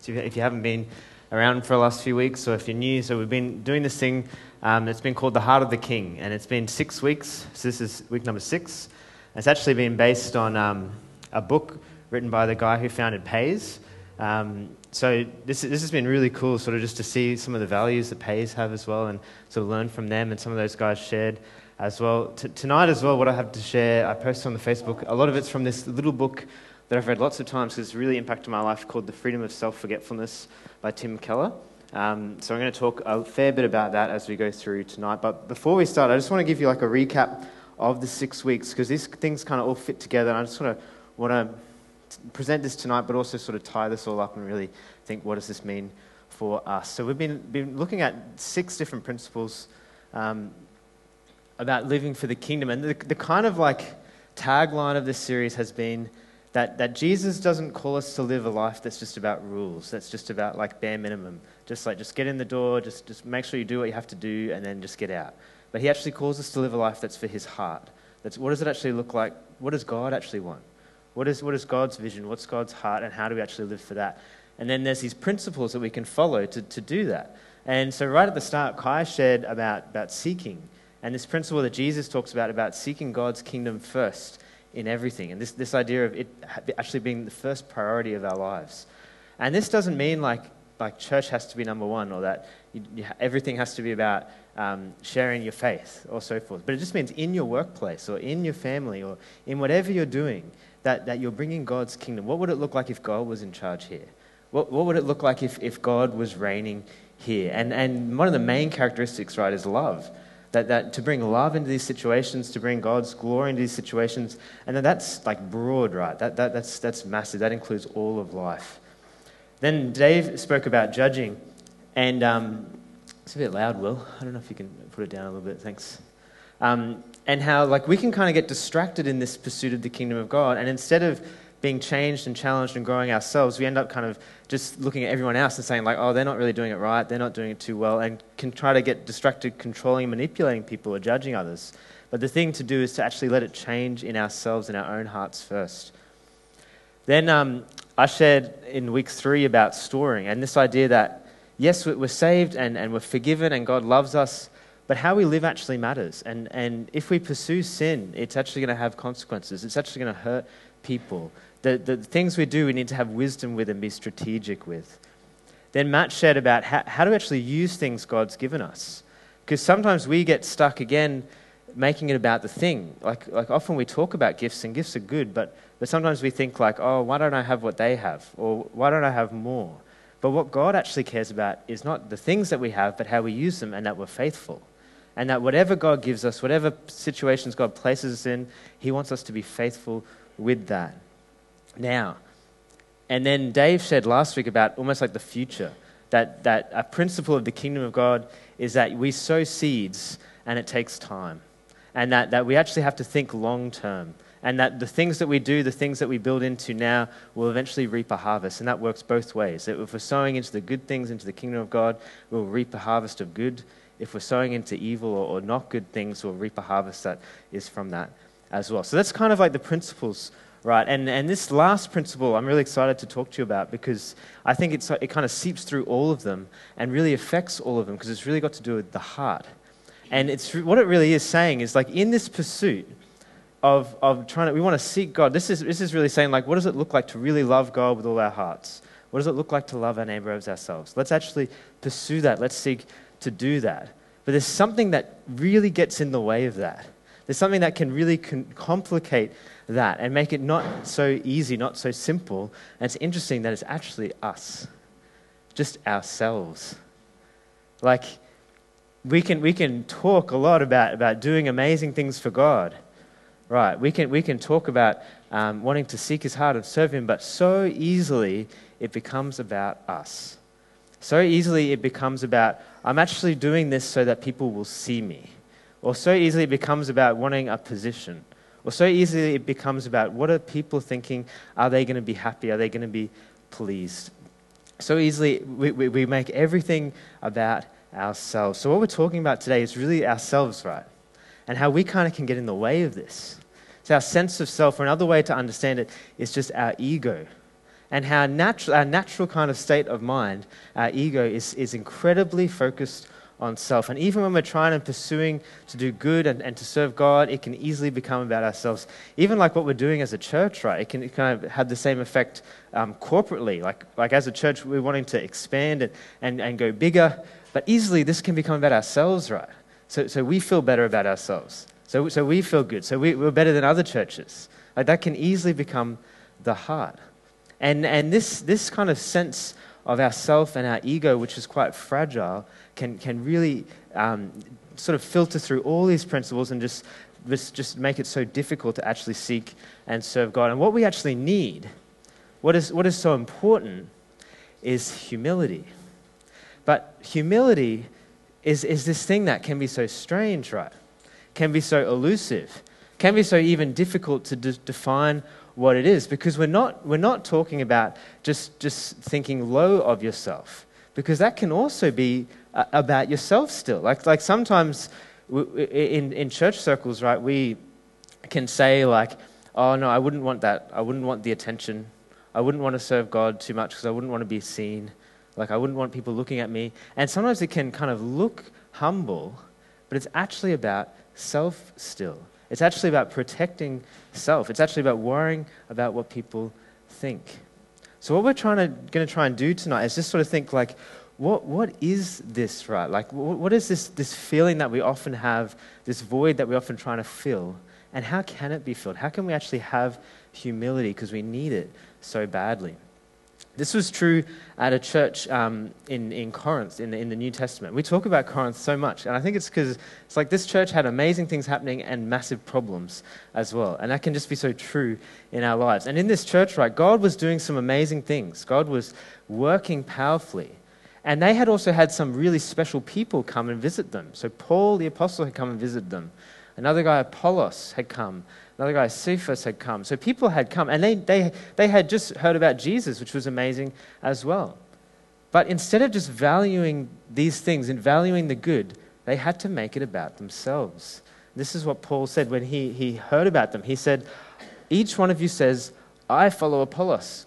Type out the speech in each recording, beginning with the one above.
So if you haven't been around for the last few weeks, or if you're new, so we've been doing this thing um, that's been called the Heart of the King, and it's been six weeks. So this is week number six. It's actually been based on um, a book written by the guy who founded Pays. Um, so this, this has been really cool, sort of just to see some of the values that Pays have as well, and sort of learn from them, and some of those guys shared as well. T- tonight as well, what I have to share, I posted on the Facebook. A lot of it's from this little book that I've read lots of times because it's really impacted my life called The Freedom of Self Forgetfulness by Tim Keller. Um, so I'm going to talk a fair bit about that as we go through tonight. But before we start, I just want to give you like a recap of the six weeks because these things kind of all fit together. And I just want to want to present this tonight, but also sort of tie this all up and really think what does this mean for us. So we've been, been looking at six different principles um, about living for the kingdom, and the, the kind of like tagline of this series has been that, that Jesus doesn't call us to live a life that's just about rules, that's just about like bare minimum. Just like, just get in the door, just, just make sure you do what you have to do, and then just get out. But he actually calls us to live a life that's for his heart. That's, what does it actually look like? What does God actually want? What is, what is God's vision? What's God's heart? And how do we actually live for that? And then there's these principles that we can follow to, to do that. And so, right at the start, Kai shared about, about seeking. And this principle that Jesus talks about, about seeking God's kingdom first in everything. And this, this idea of it actually being the first priority of our lives. And this doesn't mean like, like church has to be number one or that you, you, everything has to be about um, sharing your faith or so forth. But it just means in your workplace or in your family or in whatever you're doing that, that you're bringing God's kingdom. What would it look like if God was in charge here? What, what would it look like if, if God was reigning here? And, and one of the main characteristics, right, is love. That, that to bring love into these situations, to bring God's glory into these situations, and then that's like broad, right? That, that, that's, that's massive. That includes all of life. Then Dave spoke about judging, and um, it's a bit loud, Will. I don't know if you can put it down a little bit. Thanks. Um, and how like we can kind of get distracted in this pursuit of the kingdom of God, and instead of being changed and challenged and growing ourselves, we end up kind of just looking at everyone else and saying, like, oh, they're not really doing it right, they're not doing it too well, and can try to get distracted, controlling, manipulating people or judging others. But the thing to do is to actually let it change in ourselves, in our own hearts first. Then um, I shared in week three about storing and this idea that, yes, we're saved and, and we're forgiven and God loves us, but how we live actually matters. And, and if we pursue sin, it's actually going to have consequences. It's actually going to hurt people the, the things we do, we need to have wisdom with and be strategic with. Then Matt shared about how, how to actually use things God's given us. Because sometimes we get stuck again making it about the thing. Like, like often we talk about gifts, and gifts are good, but, but sometimes we think, like, oh, why don't I have what they have? Or why don't I have more? But what God actually cares about is not the things that we have, but how we use them and that we're faithful. And that whatever God gives us, whatever situations God places us in, He wants us to be faithful with that now. And then Dave said last week about almost like the future, that, that a principle of the kingdom of God is that we sow seeds and it takes time. And that, that we actually have to think long term. And that the things that we do, the things that we build into now, will eventually reap a harvest. And that works both ways. That if we're sowing into the good things, into the kingdom of God, we'll reap a harvest of good. If we're sowing into evil or, or not good things, we'll reap a harvest that is from that as well. So that's kind of like the principles Right, and, and this last principle I'm really excited to talk to you about because I think it's, it kind of seeps through all of them and really affects all of them because it's really got to do with the heart. And it's, what it really is saying is like in this pursuit of, of trying to, we want to seek God, this is, this is really saying like, what does it look like to really love God with all our hearts? What does it look like to love our neighbor as ourselves? Let's actually pursue that. Let's seek to do that. But there's something that really gets in the way of that. There's something that can really con- complicate that and make it not so easy, not so simple. And it's interesting that it's actually us, just ourselves. Like, we can, we can talk a lot about, about doing amazing things for God. Right, we can, we can talk about um, wanting to seek his heart and serve him, but so easily it becomes about us. So easily it becomes about, I'm actually doing this so that people will see me. Or so easily it becomes about wanting a position or so easily it becomes about what are people thinking? Are they going to be happy? Are they going to be pleased? So easily we, we, we make everything about ourselves. So, what we're talking about today is really ourselves, right? And how we kind of can get in the way of this. So, our sense of self, or another way to understand it, is just our ego. and how our natural kind of state of mind, our ego, is, is incredibly focused on self. And even when we're trying and pursuing to do good and, and to serve God, it can easily become about ourselves. Even like what we're doing as a church, right? It can kind of have the same effect um, corporately. Like, like as a church, we're wanting to expand and, and, and go bigger, but easily this can become about ourselves, right? So, so we feel better about ourselves. So, so we feel good. So we, we're better than other churches. Like that can easily become the heart. And, and this, this kind of sense of ourself and our ego, which is quite fragile, can, can really um, sort of filter through all these principles and just, just, just make it so difficult to actually seek and serve God. And what we actually need, what is, what is so important, is humility. But humility is, is this thing that can be so strange, right? Can be so elusive, can be so even difficult to de- define what it is because we're not, we're not talking about just, just thinking low of yourself because that can also be uh, about yourself still. Like, like sometimes in, in church circles, right, we can say, like, oh, no, I wouldn't want that. I wouldn't want the attention. I wouldn't want to serve God too much because I wouldn't want to be seen. Like, I wouldn't want people looking at me. And sometimes it can kind of look humble, but it's actually about self still. It's actually about protecting self. It's actually about worrying about what people think. So, what we're trying to, going to try and do tonight is just sort of think like, what, what is this, right? Like, what, what is this, this feeling that we often have, this void that we're often trying to fill? And how can it be filled? How can we actually have humility because we need it so badly? This was true at a church um, in, in Corinth in the, in the New Testament. We talk about Corinth so much, and I think it's because it's like this church had amazing things happening and massive problems as well. And that can just be so true in our lives. And in this church, right, God was doing some amazing things, God was working powerfully. And they had also had some really special people come and visit them. So Paul the apostle had come and visited them. Another guy, Apollos, had come. Another guy, Cephas, had come. So people had come, and they, they, they had just heard about Jesus, which was amazing as well. But instead of just valuing these things and valuing the good, they had to make it about themselves. This is what Paul said when he, he heard about them. He said, Each one of you says, I follow Apollos,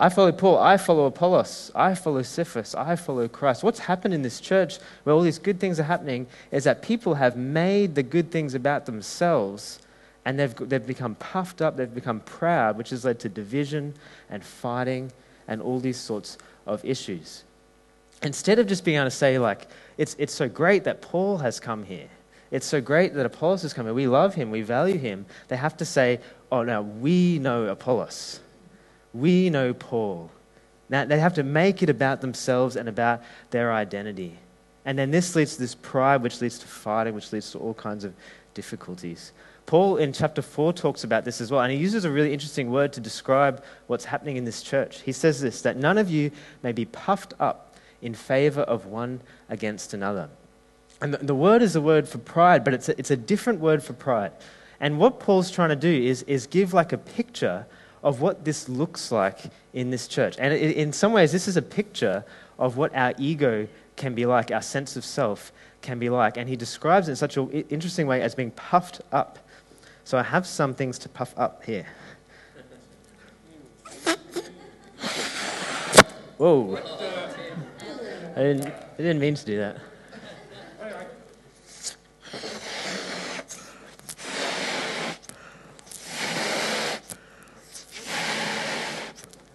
I follow Paul, I follow Apollos, I follow Cephas, I follow Christ. What's happened in this church where all these good things are happening is that people have made the good things about themselves and they've, they've become puffed up, they've become proud, which has led to division and fighting and all these sorts of issues. Instead of just being able to say, like, it's, it's so great that Paul has come here, it's so great that Apollos has come here, we love him, we value him, they have to say, oh, now we know Apollos we know Paul. Now, they have to make it about themselves and about their identity. And then this leads to this pride, which leads to fighting, which leads to all kinds of difficulties. Paul in chapter 4 talks about this as well, and he uses a really interesting word to describe what's happening in this church. He says this that none of you may be puffed up in favor of one against another. And the, the word is a word for pride, but it's a, it's a different word for pride. And what Paul's trying to do is, is give like a picture of what this looks like in this church. And in some ways, this is a picture of what our ego can be like, our sense of self can be like. And he describes it in such an interesting way as being puffed up. So I have some things to puff up here. Whoa. I didn't, I didn't mean to do that.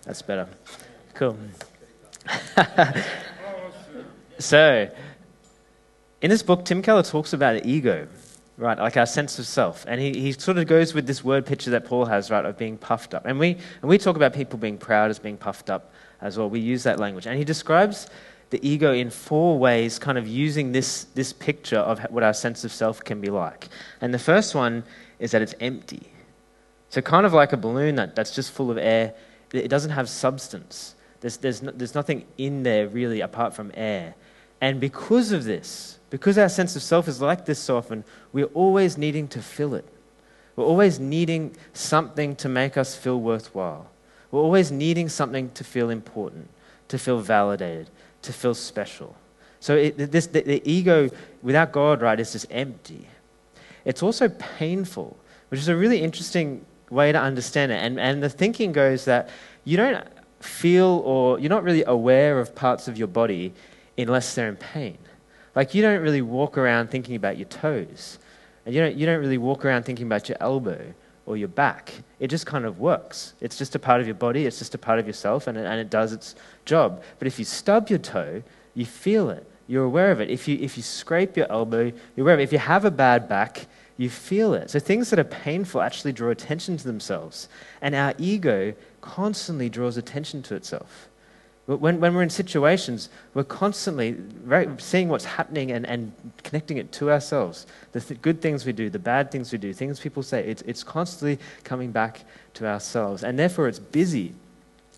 That's better. Cool. so, in this book, Tim Keller talks about ego, right? Like our sense of self. And he, he sort of goes with this word picture that Paul has, right, of being puffed up. And we, and we talk about people being proud as being puffed up as well. We use that language. And he describes the ego in four ways, kind of using this, this picture of what our sense of self can be like. And the first one is that it's empty. So, kind of like a balloon that, that's just full of air it doesn't have substance. There's, there's, no, there's nothing in there really apart from air. And because of this, because our sense of self is like this so often, we're always needing to fill it. We're always needing something to make us feel worthwhile. We're always needing something to feel important, to feel validated, to feel special. So it, this, the, the ego without God, right, is just empty. It's also painful, which is a really interesting way to understand it. And, and the thinking goes that you don't feel or you're not really aware of parts of your body unless they're in pain. Like you don't really walk around thinking about your toes. And you don't, you don't really walk around thinking about your elbow or your back. It just kind of works. It's just a part of your body, it's just a part of yourself, and it, and it does its job. But if you stub your toe, you feel it. You're aware of it. If you, if you scrape your elbow, you're aware of it. If you have a bad back, you feel it. So things that are painful actually draw attention to themselves. And our ego constantly draws attention to itself. When, when we're in situations, we're constantly seeing what's happening and, and connecting it to ourselves. The th- good things we do, the bad things we do, things people say, it's, it's constantly coming back to ourselves. And therefore, it's busy.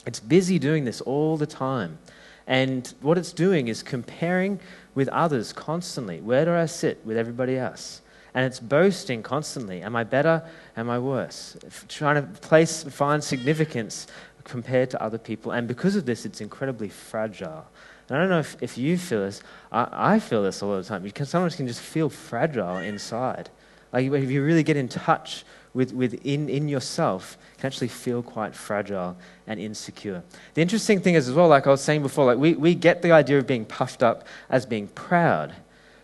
It's busy doing this all the time. And what it's doing is comparing with others constantly. Where do I sit with everybody else? And it's boasting constantly. Am I better? Am I worse? Trying to place, find significance compared to other people. And because of this, it's incredibly fragile. And I don't know if, if you feel this. I, I feel this all the time. You can, sometimes can just feel fragile inside. Like if you really get in touch with, within in yourself, you can actually feel quite fragile and insecure. The interesting thing is as well, like I was saying before, like we, we get the idea of being puffed up as being proud.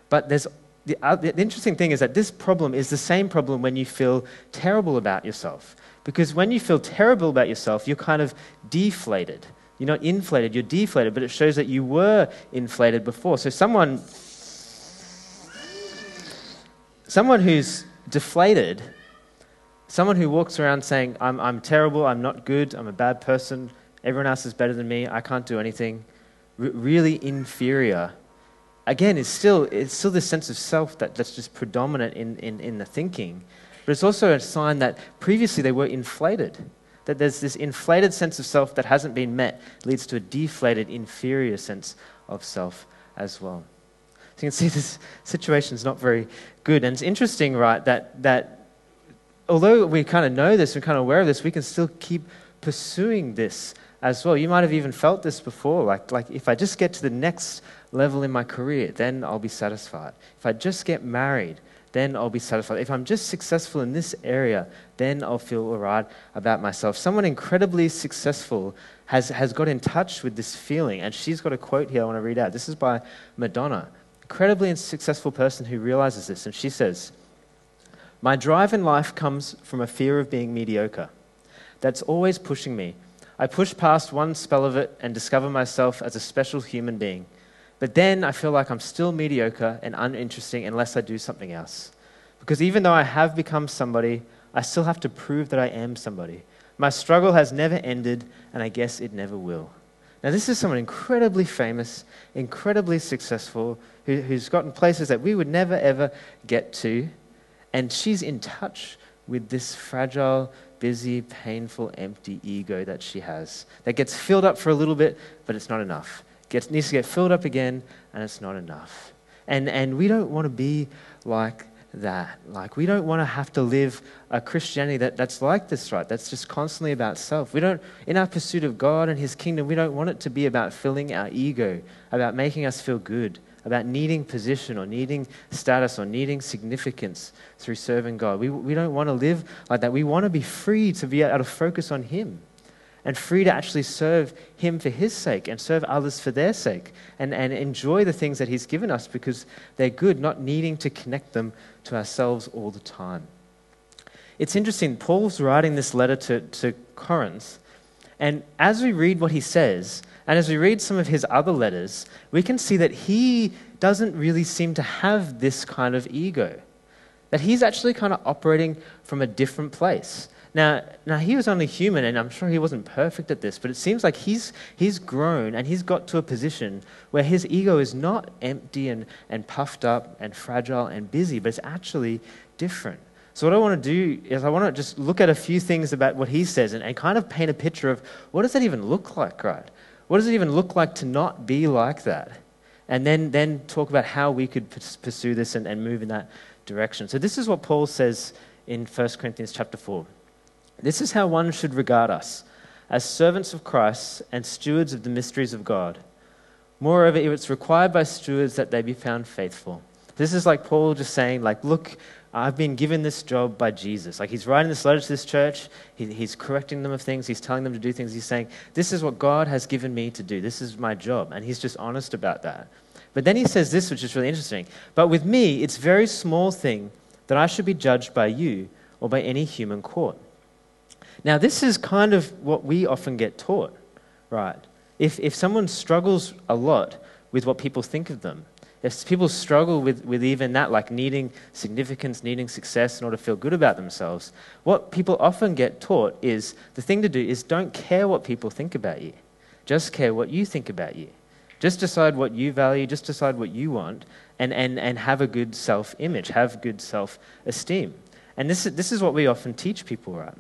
But there's the, uh, the interesting thing is that this problem is the same problem when you feel terrible about yourself. Because when you feel terrible about yourself, you're kind of deflated. You're not inflated, you're deflated, but it shows that you were inflated before. So someone someone who's deflated, someone who walks around saying, I'm, I'm terrible, I'm not good, I'm a bad person, everyone else is better than me, I can't do anything, r- really inferior, again, it's still, it's still this sense of self that, that's just predominant in, in, in the thinking. But it's also a sign that previously they were inflated. That there's this inflated sense of self that hasn't been met, leads to a deflated, inferior sense of self as well. So you can see this situation is not very good. And it's interesting, right, that, that although we kind of know this, we're kind of aware of this, we can still keep pursuing this as well. You might have even felt this before. Like, like if I just get to the next level in my career, then I'll be satisfied. If I just get married, then I'll be satisfied. If I'm just successful in this area, then I'll feel all right about myself. Someone incredibly successful has, has got in touch with this feeling, and she's got a quote here I want to read out. This is by Madonna. Incredibly successful person who realizes this, and she says, My drive in life comes from a fear of being mediocre. That's always pushing me. I push past one spell of it and discover myself as a special human being. But then I feel like I'm still mediocre and uninteresting unless I do something else. Because even though I have become somebody, I still have to prove that I am somebody. My struggle has never ended, and I guess it never will. Now, this is someone incredibly famous, incredibly successful, who, who's gotten places that we would never ever get to. And she's in touch with this fragile, busy, painful, empty ego that she has that gets filled up for a little bit, but it's not enough gets, needs to get filled up again, and it's not enough. And, and we don't want to be like that. Like, we don't want to have to live a Christianity that, that's like this, right? That's just constantly about self. We don't, in our pursuit of God and His kingdom, we don't want it to be about filling our ego, about making us feel good, about needing position or needing status or needing significance through serving God. We, we don't want to live like that. We want to be free to be able to focus on Him and free to actually serve Him for His sake and serve others for their sake and, and enjoy the things that He's given us because they're good, not needing to connect them to ourselves all the time. It's interesting, Paul's writing this letter to, to Corinth, and as we read what he says, and as we read some of his other letters, we can see that he doesn't really seem to have this kind of ego. That he's actually kind of operating from a different place. Now, now he was only human, and I'm sure he wasn't perfect at this, but it seems like he's, he's grown and he's got to a position where his ego is not empty and, and puffed up and fragile and busy, but it's actually different. So, what I want to do is I want to just look at a few things about what he says and, and kind of paint a picture of what does that even look like, right? What does it even look like to not be like that? And then, then talk about how we could pursue this and, and move in that direction. So, this is what Paul says in 1 Corinthians chapter 4. This is how one should regard us as servants of Christ and stewards of the mysteries of God. Moreover, if it's required by stewards that they be found faithful. This is like Paul just saying, like, look, I've been given this job by Jesus. Like he's writing this letter to this church, he, he's correcting them of things, he's telling them to do things. He's saying, This is what God has given me to do. This is my job. And he's just honest about that. But then he says this, which is really interesting. But with me, it's very small thing that I should be judged by you or by any human court. Now, this is kind of what we often get taught, right? If, if someone struggles a lot with what people think of them, if people struggle with, with even that, like needing significance, needing success in order to feel good about themselves, what people often get taught is the thing to do is don't care what people think about you. Just care what you think about you. Just decide what you value, just decide what you want, and, and, and have a good self image, have good self esteem. And this this is what we often teach people, right?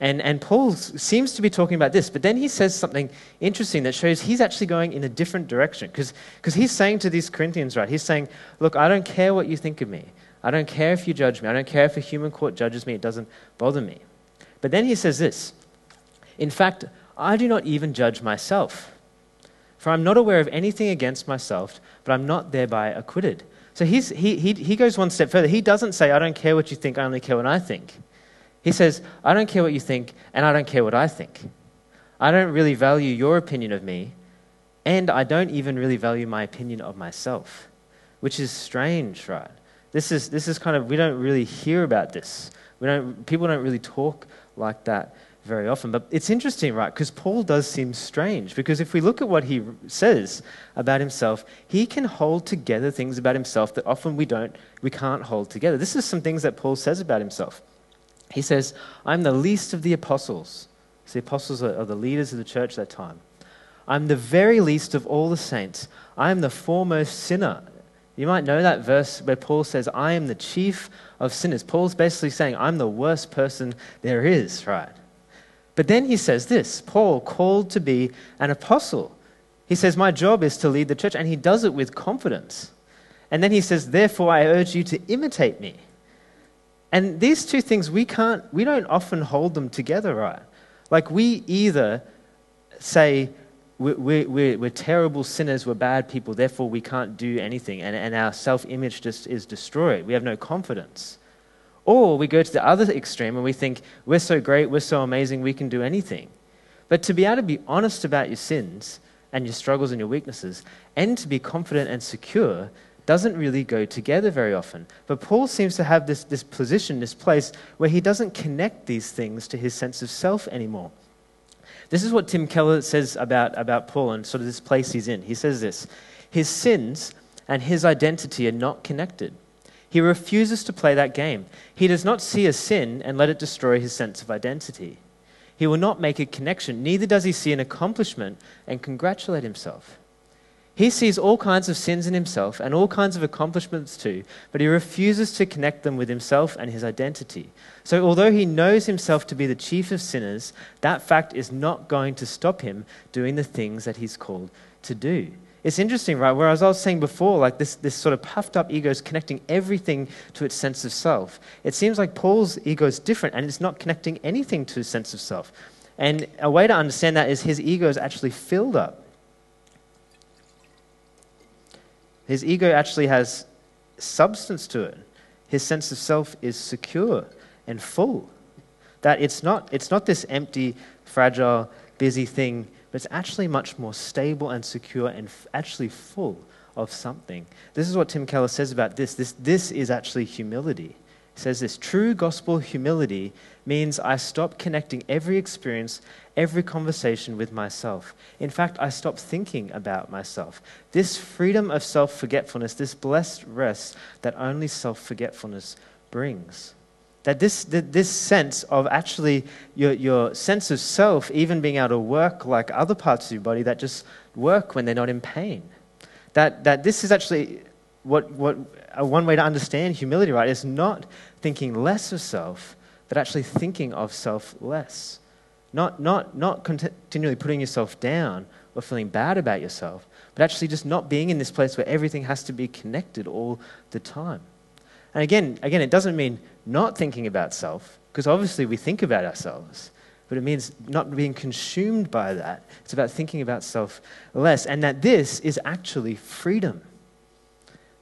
And, and Paul seems to be talking about this, but then he says something interesting that shows he's actually going in a different direction. Because he's saying to these Corinthians, right, he's saying, Look, I don't care what you think of me. I don't care if you judge me. I don't care if a human court judges me. It doesn't bother me. But then he says this In fact, I do not even judge myself. For I'm not aware of anything against myself, but I'm not thereby acquitted. So he, he, he goes one step further. He doesn't say, I don't care what you think, I only care what I think. He says, I don't care what you think, and I don't care what I think. I don't really value your opinion of me, and I don't even really value my opinion of myself, which is strange, right? This is, this is kind of, we don't really hear about this. We don't, people don't really talk like that very often. But it's interesting, right? Because Paul does seem strange. Because if we look at what he says about himself, he can hold together things about himself that often we don't, we can't hold together. This is some things that Paul says about himself. He says, I'm the least of the apostles. The apostles are, are the leaders of the church that time. I'm the very least of all the saints. I am the foremost sinner. You might know that verse where Paul says, I am the chief of sinners. Paul's basically saying, I'm the worst person there is, right? But then he says this Paul, called to be an apostle. He says, My job is to lead the church, and he does it with confidence. And then he says, Therefore, I urge you to imitate me. And these two things, we can't, we don't often hold them together, right? Like we either say, we're, we're, we're, terrible sinners, we're bad people, therefore we can't do anything, and, and our self image just is destroyed. We have no confidence. Or we go to the other extreme and we think, we're so great, we're so amazing, we can do anything. But to be able to be honest about your sins and your struggles and your weaknesses, and to be confident and secure, doesn't really go together very often. But Paul seems to have this, this position, this place, where he doesn't connect these things to his sense of self anymore. This is what Tim Keller says about, about Paul and sort of this place he's in. He says this His sins and his identity are not connected. He refuses to play that game. He does not see a sin and let it destroy his sense of identity. He will not make a connection, neither does he see an accomplishment and congratulate himself. He sees all kinds of sins in himself and all kinds of accomplishments too, but he refuses to connect them with himself and his identity. So, although he knows himself to be the chief of sinners, that fact is not going to stop him doing the things that he's called to do. It's interesting, right? Whereas I was saying before, like this, this sort of puffed up ego is connecting everything to its sense of self. It seems like Paul's ego is different and it's not connecting anything to his sense of self. And a way to understand that is his ego is actually filled up His ego actually has substance to it. His sense of self is secure and full. That it's not, it's not this empty, fragile, busy thing, but it's actually much more stable and secure and f- actually full of something. This is what Tim Keller says about this. This, this is actually humility. Says this true gospel humility means I stop connecting every experience, every conversation with myself. In fact, I stop thinking about myself. This freedom of self forgetfulness, this blessed rest that only self forgetfulness brings. That this, that this sense of actually your, your sense of self even being able to work like other parts of your body that just work when they're not in pain. That, that this is actually what, what uh, one way to understand humility, right, is not thinking less of self, but actually thinking of self less. Not, not, not continually putting yourself down or feeling bad about yourself, but actually just not being in this place where everything has to be connected all the time. And again, again it doesn't mean not thinking about self, because obviously we think about ourselves, but it means not being consumed by that. It's about thinking about self less, and that this is actually freedom.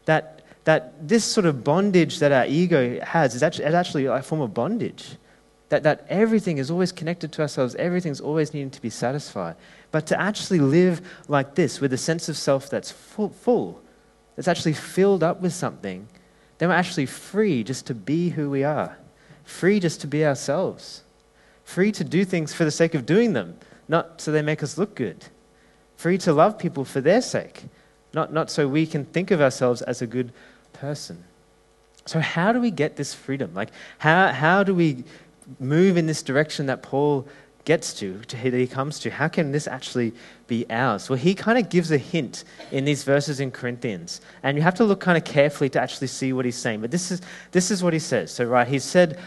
That that this sort of bondage that our ego has is actually, actually a form of bondage. That, that everything is always connected to ourselves, everything's always needing to be satisfied. But to actually live like this, with a sense of self that's full, full that's actually filled up with something, then we're actually free just to be who we are, free just to be ourselves, free to do things for the sake of doing them, not so they make us look good, free to love people for their sake, not, not so we can think of ourselves as a good person. So, how do we get this freedom? Like, how, how do we move in this direction that Paul gets to, to that he comes to? How can this actually be ours? Well, he kind of gives a hint in these verses in Corinthians, and you have to look kind of carefully to actually see what he's saying. But this is, this is what he says. So, right, he said,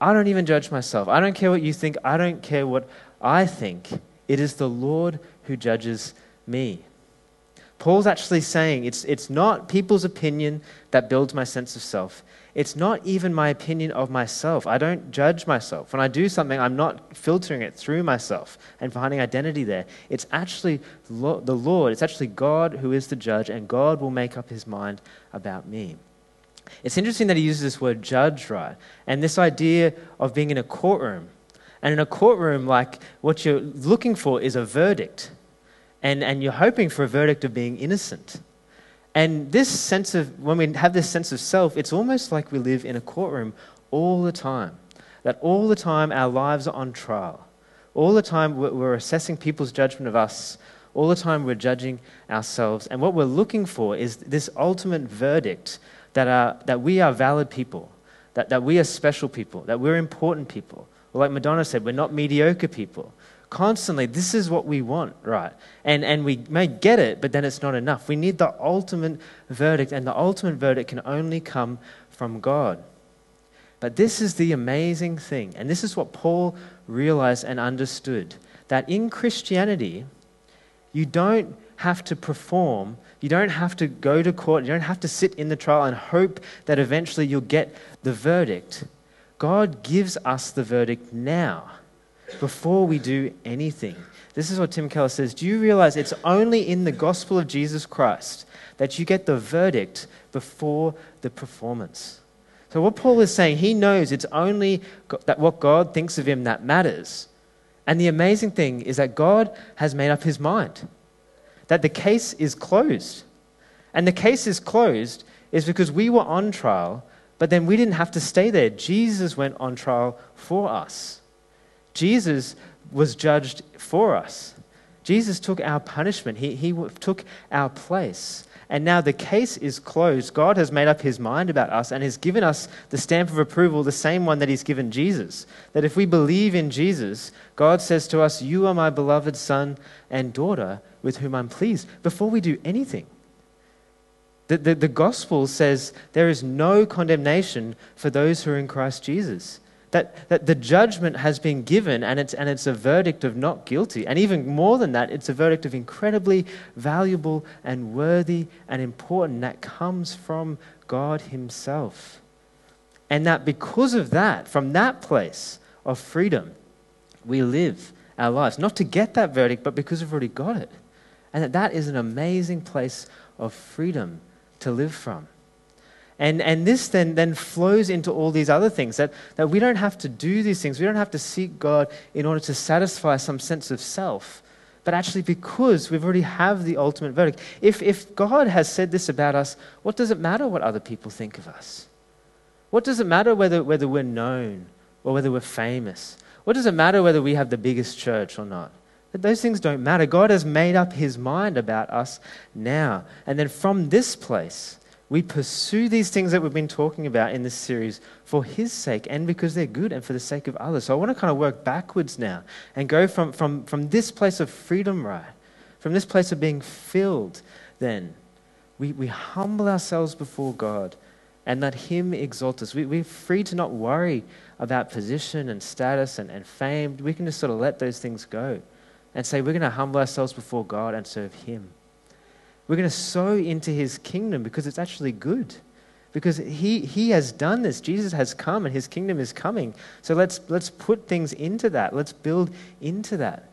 I don't even judge myself. I don't care what you think. I don't care what I think. It is the Lord who judges me. Paul's actually saying it's, it's not people's opinion that builds my sense of self. It's not even my opinion of myself. I don't judge myself. When I do something, I'm not filtering it through myself and finding identity there. It's actually the Lord, it's actually God who is the judge, and God will make up his mind about me. It's interesting that he uses this word judge, right? And this idea of being in a courtroom. And in a courtroom, like what you're looking for is a verdict and, and you're hoping for a verdict of being innocent. And this sense of, when we have this sense of self, it's almost like we live in a courtroom all the time. That all the time our lives are on trial. All the time we're assessing people's judgment of us. All the time we're judging ourselves. And what we're looking for is this ultimate verdict that, are, that we are valid people, that, that we are special people, that we're important people. Like Madonna said, we're not mediocre people constantly, this is what we want, right? And, and we may get it, but then it's not enough. We need the ultimate verdict, and the ultimate verdict can only come from God. But this is the amazing thing, and this is what Paul realized and understood that in Christianity, you don't have to perform, you don't have to go to court, you don't have to sit in the trial and hope that eventually you'll get the verdict. God gives us the verdict now before we do anything. This is what Tim Keller says. Do you realize it's only in the gospel of Jesus Christ that you get the verdict before the performance? So, what Paul is saying, he knows it's only that what God thinks of him that matters. And the amazing thing is that God has made up his mind, that the case is closed. And the case is closed is because we were on trial, but then we didn't have to stay there. Jesus went on trial for us. Jesus was judged for us. Jesus took our punishment, he, he took our place. And now the case is closed. God has made up his mind about us and has given us the stamp of approval, the same one that he's given Jesus. That if we believe in Jesus, God says to us, You are my beloved son and daughter with whom I'm pleased, before we do anything. The, the, the gospel says there is no condemnation for those who are in Christ Jesus. That, that the judgment has been given and it's, and it's a verdict of not guilty. And even more than that, it's a verdict of incredibly valuable and worthy and important that comes from God Himself. And that because of that, from that place of freedom, we live our lives. Not to get that verdict, but because we've already got it. And that that is an amazing place of freedom to live from. And, and this then, then flows into all these other things that, that we don't have to do these things. We don't have to seek God in order to satisfy some sense of self, but actually because we've already have the ultimate verdict. If, if God has said this about us, what does it matter what other people think of us? What does it matter whether, whether we're known or whether we're famous? What does it matter whether we have the biggest church or not? Those things don't matter. God has made up his mind about us now. And then from this place, we pursue these things that we've been talking about in this series for His sake and because they're good and for the sake of others. So I want to kind of work backwards now and go from, from, from this place of freedom, right? From this place of being filled, then we, we humble ourselves before God and let Him exalt us. We, we're free to not worry about position and status and, and fame. We can just sort of let those things go and say we're going to humble ourselves before God and serve Him. We're going to sow into his kingdom because it's actually good. Because he, he has done this. Jesus has come and his kingdom is coming. So let's, let's put things into that. Let's build into that.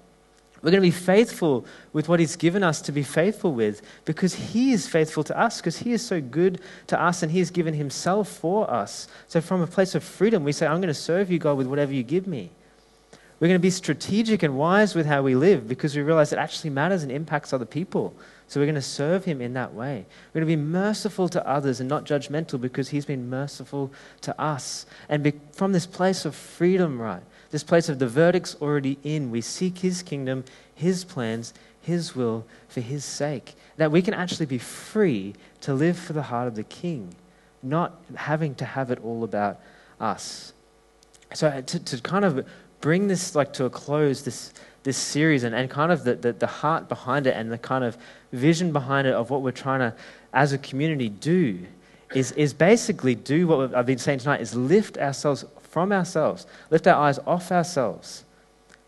We're going to be faithful with what He's given us to be faithful with because He is faithful to us, because He is so good to us and He has given Himself for us. So, from a place of freedom, we say, I'm going to serve you, God, with whatever you give me. We're going to be strategic and wise with how we live because we realize it actually matters and impacts other people. So, we're going to serve Him in that way. We're going to be merciful to others and not judgmental because He's been merciful to us. And be, from this place of freedom, right? this place of the verdict's already in. We seek His kingdom, His plans, His will for His sake. That we can actually be free to live for the heart of the King, not having to have it all about us. So, uh, to, to kind of bring this like to a close, this, this series, and, and kind of the, the, the heart behind it and the kind of vision behind it of what we're trying to, as a community, do is, is basically do what I've been saying tonight is lift ourselves from ourselves. Lift our eyes off ourselves.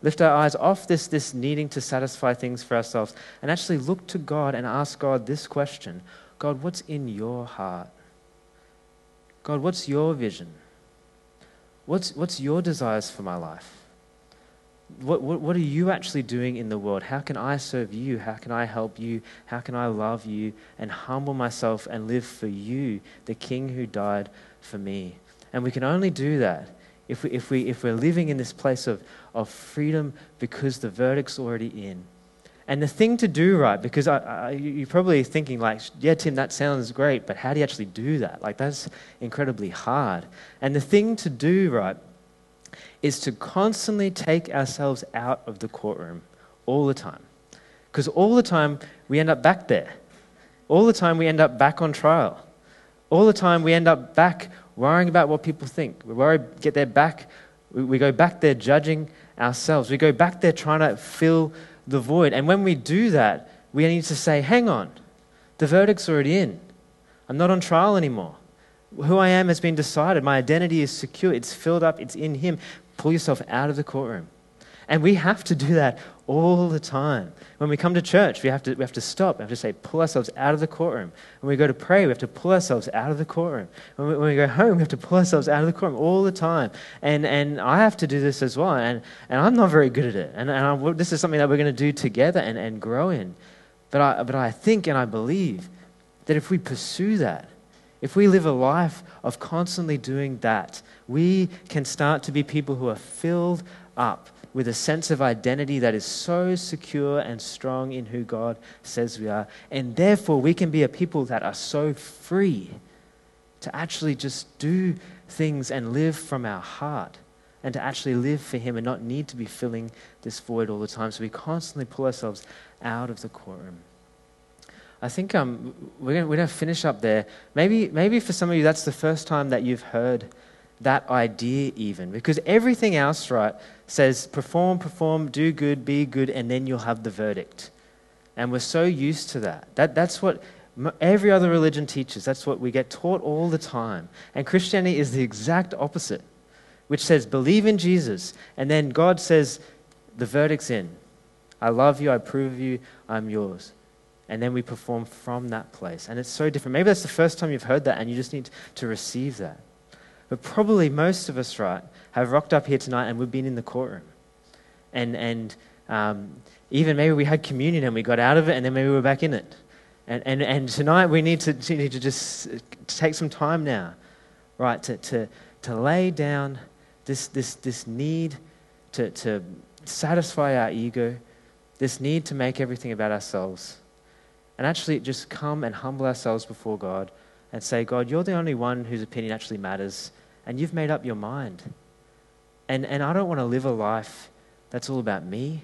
Lift our eyes off this, this needing to satisfy things for ourselves and actually look to God and ask God this question God, what's in your heart? God, what's your vision? What's, what's your desires for my life? What, what, what, are you actually doing in the world? How can I serve you? How can I help you? How can I love you and humble myself and live for you, the King who died for me? And we can only do that if, we, if, we, if we're living in this place of, of freedom because the verdict's already in. And the thing to do, right, because I, I, you're probably thinking, like, yeah, Tim, that sounds great, but how do you actually do that? Like, that's incredibly hard. And the thing to do, right, is to constantly take ourselves out of the courtroom all the time. Because all the time we end up back there. All the time we end up back on trial. All the time we end up back worrying about what people think. We worry, get their back. We go back there judging ourselves. We go back there trying to fill the void. And when we do that, we need to say, hang on, the verdict's already in. I'm not on trial anymore. Who I am has been decided. My identity is secure. It's filled up. It's in Him. Pull yourself out of the courtroom. And we have to do that all the time. When we come to church, we have to, we have to stop. We have to say, pull ourselves out of the courtroom. When we go to pray, we have to pull ourselves out of the courtroom. When we, when we go home, we have to pull ourselves out of the courtroom all the time. And, and I have to do this as well. And, and I'm not very good at it. And, and I, this is something that we're going to do together and, and grow in. But I, but I think and I believe that if we pursue that, if we live a life of constantly doing that, we can start to be people who are filled up with a sense of identity that is so secure and strong in who God says we are. And therefore, we can be a people that are so free to actually just do things and live from our heart and to actually live for Him and not need to be filling this void all the time. So we constantly pull ourselves out of the courtroom. I think um, we're going we're to finish up there. Maybe, maybe for some of you, that's the first time that you've heard that idea, even. Because everything else, right, says perform, perform, do good, be good, and then you'll have the verdict. And we're so used to that. that that's what every other religion teaches. That's what we get taught all the time. And Christianity is the exact opposite, which says believe in Jesus, and then God says the verdict's in. I love you, I approve of you, I'm yours. And then we perform from that place. And it's so different. Maybe that's the first time you've heard that, and you just need to receive that. But probably most of us, right, have rocked up here tonight and we've been in the courtroom. And, and um, even maybe we had communion and we got out of it and then maybe we're back in it. And, and, and tonight we need to, to, need to just take some time now, right, to, to, to lay down this, this, this need to, to satisfy our ego, this need to make everything about ourselves, and actually just come and humble ourselves before God and say, God, you're the only one whose opinion actually matters, and you've made up your mind. And, and I don't want to live a life that's all about me.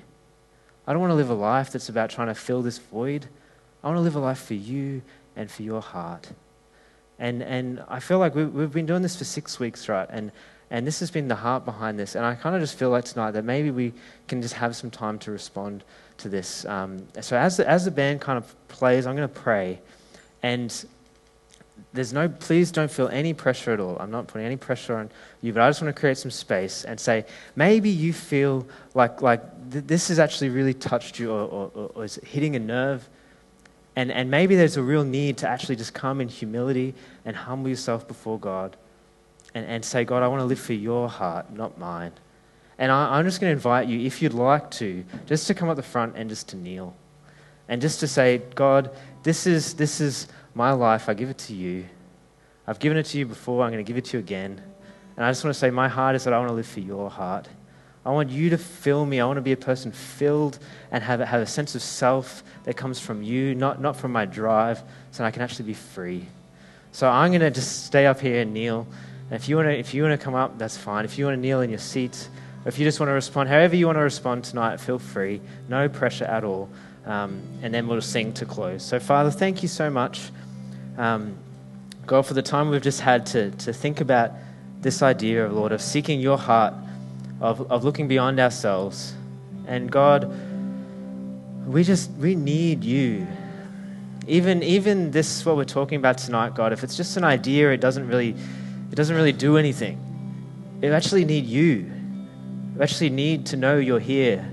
I don't want to live a life that's about trying to fill this void. I want to live a life for you and for your heart. And, and I feel like we've, we've been doing this for six weeks, right? And, and this has been the heart behind this. And I kind of just feel like tonight that maybe we can just have some time to respond to this. Um, so as the, as the band kind of plays, I'm going to pray. And there's no, please don't feel any pressure at all. I'm not putting any pressure on you, but I just want to create some space and say, maybe you feel like, like th- this has actually really touched you or, or, or is hitting a nerve. And, and maybe there's a real need to actually just come in humility and humble yourself before God and, and say, God, I want to live for your heart, not mine. And I, I'm just going to invite you, if you'd like to, just to come up the front and just to kneel. And just to say, God, this is, this is my life. I give it to you. I've given it to you before. I'm going to give it to you again. And I just want to say, my heart is that I want to live for your heart. I want you to fill me. I want to be a person filled and have, have a sense of self that comes from you, not, not from my drive, so I can actually be free. So I'm going to just stay up here and kneel. And if you want to, if you want to come up, that's fine. If you want to kneel in your seat, or if you just want to respond, however you want to respond tonight, feel free. No pressure at all. Um, and then we'll sing to close. So, Father, thank you so much, um, God, for the time we've just had to, to think about this idea, Lord, of seeking your heart, of, of looking beyond ourselves. And God, we just, we need you. Even, even this, what we're talking about tonight, God, if it's just an idea, it doesn't really, it doesn't really do anything. We actually need you. We actually need to know you're here.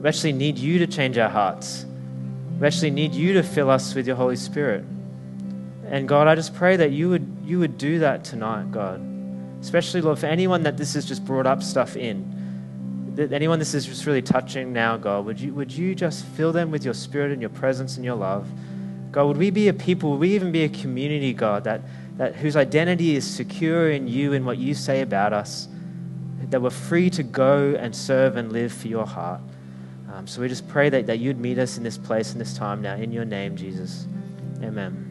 We actually need you to change our hearts. We actually need you to fill us with your Holy Spirit. And God, I just pray that you would, you would do that tonight, God. Especially, Lord, for anyone that this has just brought up stuff in, that anyone this is just really touching now, God, would you, would you just fill them with your spirit and your presence and your love? God, would we be a people, would we even be a community, God, that, that whose identity is secure in you and what you say about us, that we're free to go and serve and live for your heart. Um, so we just pray that, that you'd meet us in this place in this time now, in your name, Jesus. Amen.